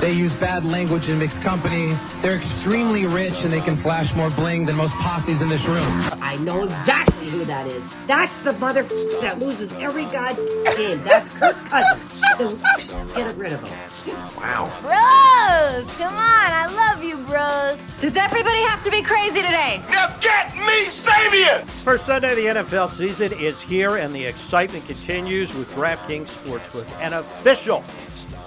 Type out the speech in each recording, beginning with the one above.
they use bad language in mixed company. They're extremely rich and they can flash more bling than most posses in this room. I know exactly who that is. That's the mother that loses every god game. That's Kirk Cousins. Get rid of him. Wow. Bros, come on. I love you, bros. Does everybody have to be crazy today? Now get me Sabian! First Sunday of the NFL season is here, and the excitement continues with DraftKings Sportsbook, an official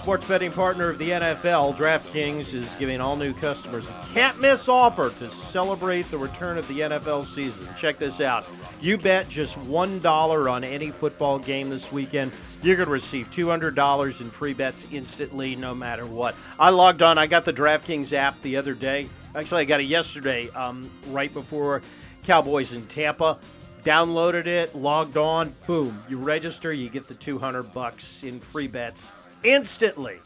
sports betting partner of the NFL. DraftKings is giving all new customers a can't miss offer to celebrate the return of the NFL season. Check this out. You bet just $1 on any football game this weekend, you're going to receive $200 in free bets instantly, no matter what. I logged on, I got the DraftKings app the other day. Actually, I got it yesterday, um, right before Cowboys in Tampa downloaded it, logged on, boom, you register, you get the 200 bucks in free bets instantly.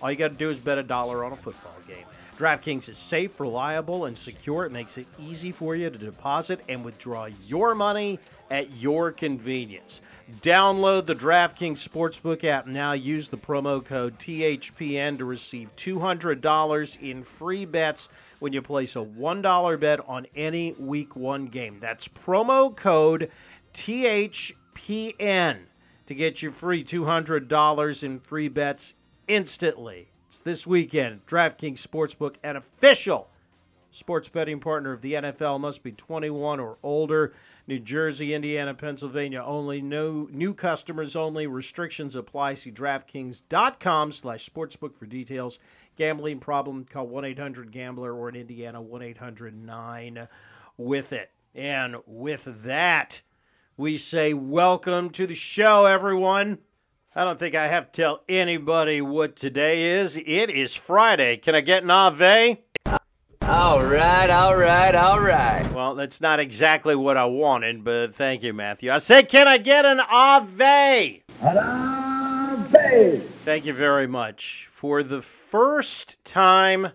All you got to do is bet a dollar on a football game. DraftKings is safe, reliable, and secure. It makes it easy for you to deposit and withdraw your money at your convenience. Download the DraftKings Sportsbook app now. Use the promo code THPN to receive $200 in free bets when you place a $1 bet on any week one game. That's promo code THPN to get your free $200 in free bets instantly. It's this weekend. DraftKings Sportsbook, an official sports betting partner of the NFL, must be 21 or older. New Jersey, Indiana, Pennsylvania only. No new customers only. Restrictions apply. See DraftKings.com slash sportsbook for details. Gambling problem, call 1-800-GAMBLER or in Indiana, 1-800-9 with it. And with that, we say welcome to the show, everyone. I don't think I have to tell anybody what today is. It is Friday. Can I get an Ave? All right, all right, all right. Well, that's not exactly what I wanted, but thank you, Matthew. I said, can I get an Ave? An Ave! Thank you very much. For the first time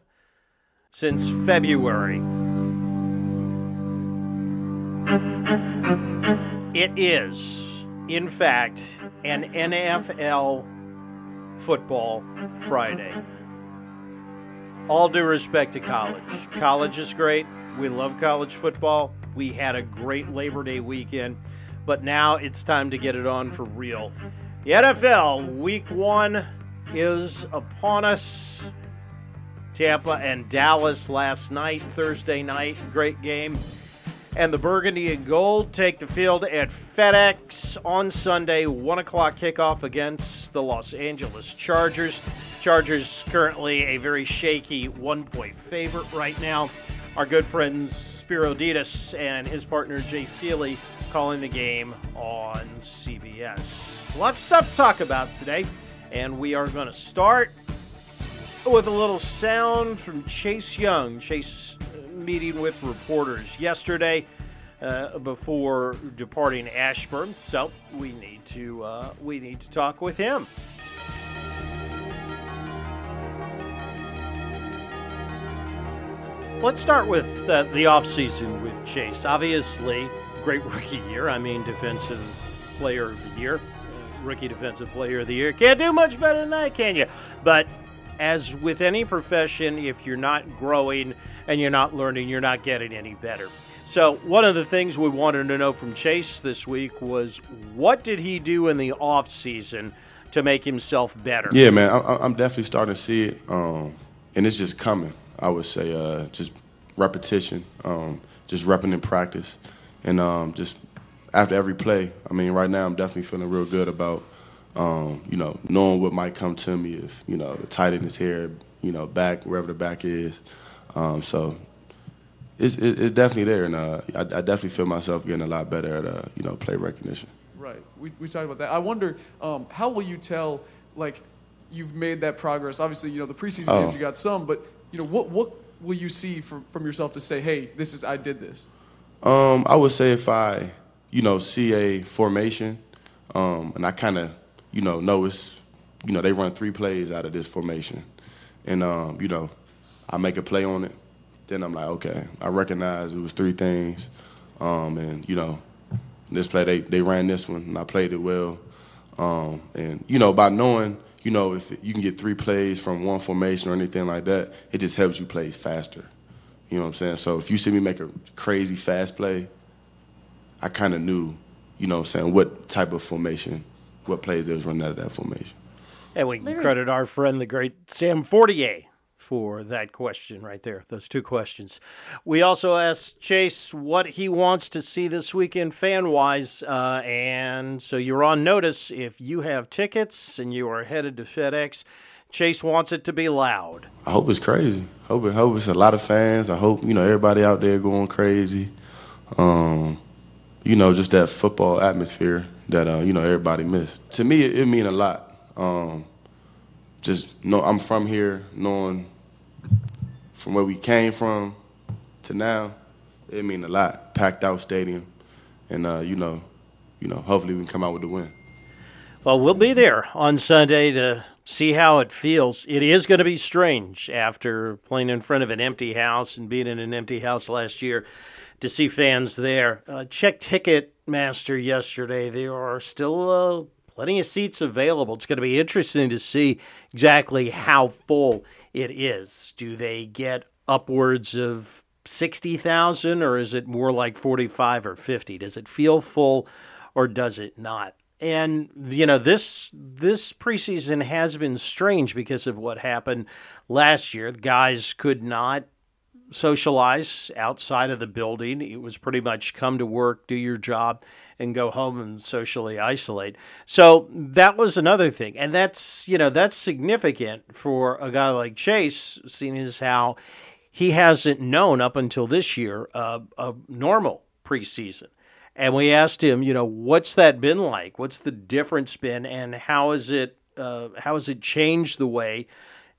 since February, it is, in fact, an NFL football Friday. All due respect to college. College is great. We love college football. We had a great Labor Day weekend, but now it's time to get it on for real. The NFL week one is upon us. Tampa and Dallas last night, Thursday night, great game. And the Burgundy and Gold take the field at FedEx on Sunday, 1 o'clock kickoff against the Los Angeles Chargers. Chargers currently a very shaky one point favorite right now. Our good friend Spero Dedes and his partner Jay Feely calling the game on CBS. Lots of stuff to talk about today, and we are going to start with a little sound from Chase Young. Chase meeting with reporters yesterday uh, before departing Ashburn, so we need to uh, we need to talk with him. Let's start with uh, the offseason with Chase. Obviously, great rookie year. I mean, defensive player of the year, rookie defensive player of the year. Can't do much better than that, can you? But as with any profession, if you're not growing and you're not learning, you're not getting any better. So, one of the things we wanted to know from Chase this week was what did he do in the off season to make himself better? Yeah, man, I, I'm definitely starting to see it, um, and it's just coming. I would say uh, just repetition, um, just repping in practice, and um, just after every play. I mean, right now I'm definitely feeling real good about um, you know knowing what might come to me if you know the tight end is here, you know back wherever the back is. Um, so it's, it's definitely there, and uh, I, I, definitely feel myself getting a lot better at uh, you know play recognition. Right. We, we talked about that. I wonder um, how will you tell like you've made that progress? Obviously, you know the preseason Oh. games you got some, but you know what what will you see from, from yourself to say, hey, this is I did this? Um, I would say if I, you know, see a formation, um, and I kind of, you know, know it's, you know, they run three plays out of this formation, and um, you know, I make a play on it, then I'm like, okay, I recognize it was three things, um, and you know, this play they they ran this one, and I played it well, um, and you know, by knowing, you know, if you can get three plays from one formation or anything like that, it just helps you play faster. You know what I'm saying? So if you see me make a crazy fast play, I kind of knew, you know what I'm saying, what type of formation, what plays they was running out of that formation. And we can credit our friend, the great Sam Fortier, for that question right there, those two questions. We also asked Chase what he wants to see this weekend fan wise. Uh, and so you're on notice if you have tickets and you are headed to FedEx. Chase wants it to be loud. I hope it's crazy. Hope, it, hope it's a lot of fans. I hope, you know, everybody out there going crazy. Um, you know, just that football atmosphere that, uh, you know, everybody missed. To me, it, it mean a lot. Um, just know I'm from here, knowing from where we came from to now, it mean a lot. Packed out stadium, and uh, you know, you know, hopefully we can come out with the win. Well, we'll be there on Sunday to see how it feels. It is going to be strange after playing in front of an empty house and being in an empty house last year to see fans there. Uh, check Ticketmaster yesterday. There are still uh, plenty of seats available. It's going to be interesting to see exactly how full it is. Do they get upwards of 60,000 or is it more like 45 or 50? Does it feel full or does it not? And you know this this preseason has been strange because of what happened last year. The guys could not socialize outside of the building. It was pretty much come to work, do your job, and go home and socially isolate. So that was another thing, and that's you know that's significant for a guy like Chase, seeing as how he hasn't known up until this year uh, a normal preseason. And we asked him, you know, what's that been like? What's the difference been, and how is it uh, how has it changed the way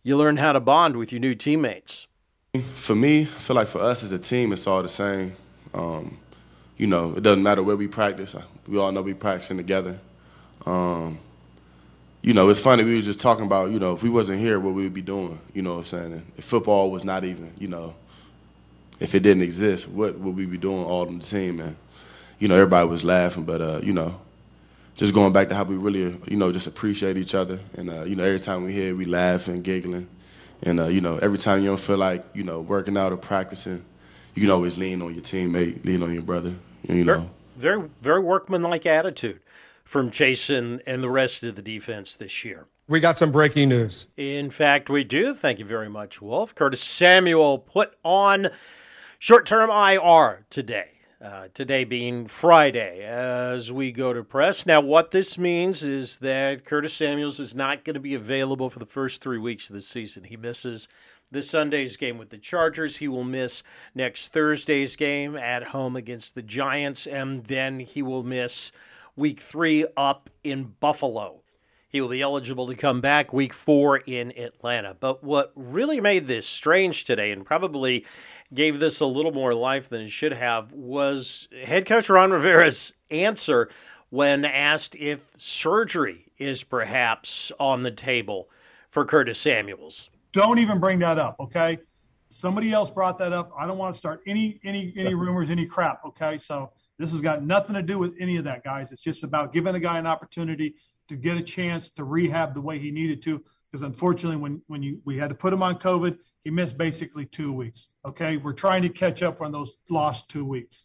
you learn how to bond with your new teammates? For me, I feel like for us as a team, it's all the same. Um, you know, it doesn't matter where we practice. We all know we practicing together. Um, you know, it's funny. We was just talking about, you know, if we wasn't here, what we would be doing. You know what I'm saying? If football was not even, you know, if it didn't exist, what would we be doing all on the team? And you know, everybody was laughing, but uh, you know, just going back to how we really, you know, just appreciate each other, and uh, you know, every time we here, we laugh and giggling, and uh, you know, every time you don't feel like, you know, working out or practicing, you can always lean on your teammate, lean on your brother, you know. Very, very, very workmanlike attitude from Jason and the rest of the defense this year. We got some breaking news. In fact, we do. Thank you very much, Wolf. Curtis Samuel put on short term IR today. Uh, today being Friday as we go to press. Now, what this means is that Curtis Samuels is not going to be available for the first three weeks of the season. He misses this Sunday's game with the Chargers. He will miss next Thursday's game at home against the Giants, and then he will miss week three up in Buffalo. He will be eligible to come back week four in Atlanta. But what really made this strange today, and probably gave this a little more life than it should have, was head coach Ron Rivera's answer when asked if surgery is perhaps on the table for Curtis Samuels. Don't even bring that up, okay? Somebody else brought that up. I don't want to start any any any rumors, any crap, okay? So this has got nothing to do with any of that, guys. It's just about giving a guy an opportunity to get a chance to rehab the way he needed to. Because unfortunately, when when you we had to put him on COVID, he missed basically two weeks. Okay, we're trying to catch up on those lost two weeks.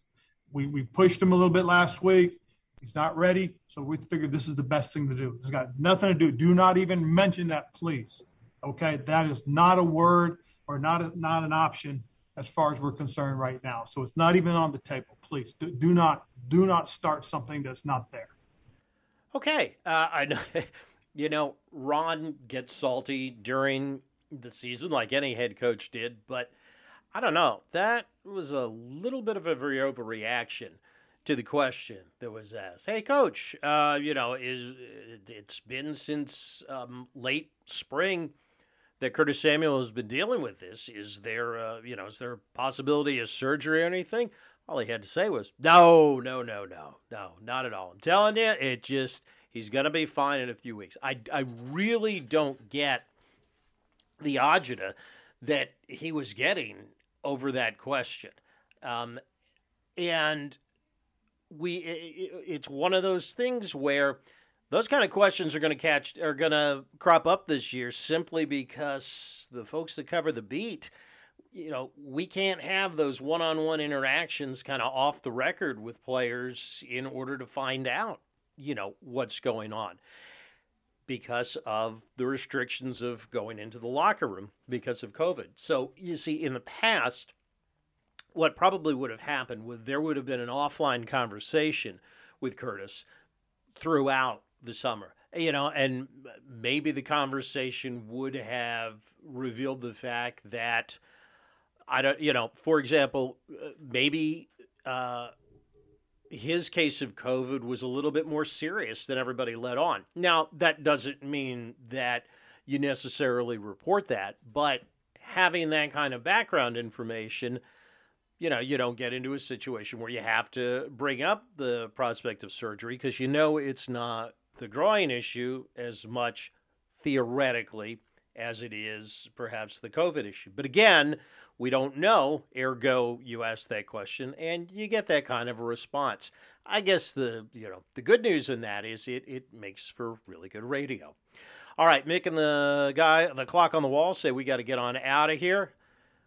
We we pushed him a little bit last week. He's not ready, so we figured this is the best thing to do. It's got nothing to do. Do not even mention that, please. Okay, that is not a word or not a, not an option as far as we're concerned right now. So it's not even on the table. Please do, do not do not start something that's not there. Okay, uh, I know. You know, Ron gets salty during the season, like any head coach did, but I don't know. That was a little bit of a very overreaction to the question that was asked. Hey, coach, uh, you know, is it's been since um, late spring that Curtis Samuel has been dealing with this. Is there, uh, you know, is there a possibility of surgery or anything? All he had to say was, no, no, no, no, no, not at all. I'm telling you, it just, he's going to be fine in a few weeks. I, I really don't get the agita that he was getting over that question. Um, and we, it's one of those things where those kind of questions are going to catch, are going to crop up this year simply because the folks that cover the beat you know, we can't have those one on one interactions kind of off the record with players in order to find out, you know, what's going on because of the restrictions of going into the locker room because of COVID. So, you see, in the past, what probably would have happened would there would have been an offline conversation with Curtis throughout the summer you know, and maybe the conversation would have revealed the fact that I don't, you know, for example, uh, maybe uh, his case of COVID was a little bit more serious than everybody let on. Now, that doesn't mean that you necessarily report that, but having that kind of background information, you know, you don't get into a situation where you have to bring up the prospect of surgery because you know it's not the groin issue as much theoretically as it is perhaps the COVID issue. But again, we don't know, ergo you ask that question and you get that kind of a response. I guess the you know the good news in that is it it makes for really good radio. All right, Mick and the guy the clock on the wall say we got to get on out of here.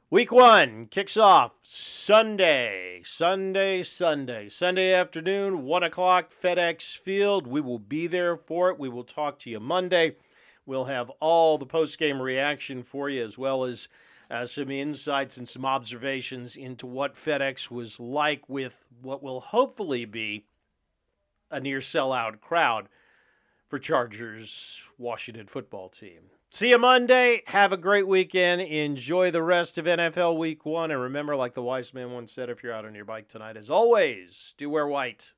Week one kicks off Sunday, Sunday, Sunday, Sunday afternoon, 1 o'clock, FedEx Field. We will be there for it. We will talk to you Monday. We'll have all the post game reaction for you, as well as uh, some insights and some observations into what FedEx was like with what will hopefully be a near sellout crowd for Chargers Washington football team. See you Monday. Have a great weekend. Enjoy the rest of NFL Week 1. And remember, like the wise man once said, if you're out on your bike tonight, as always, do wear white.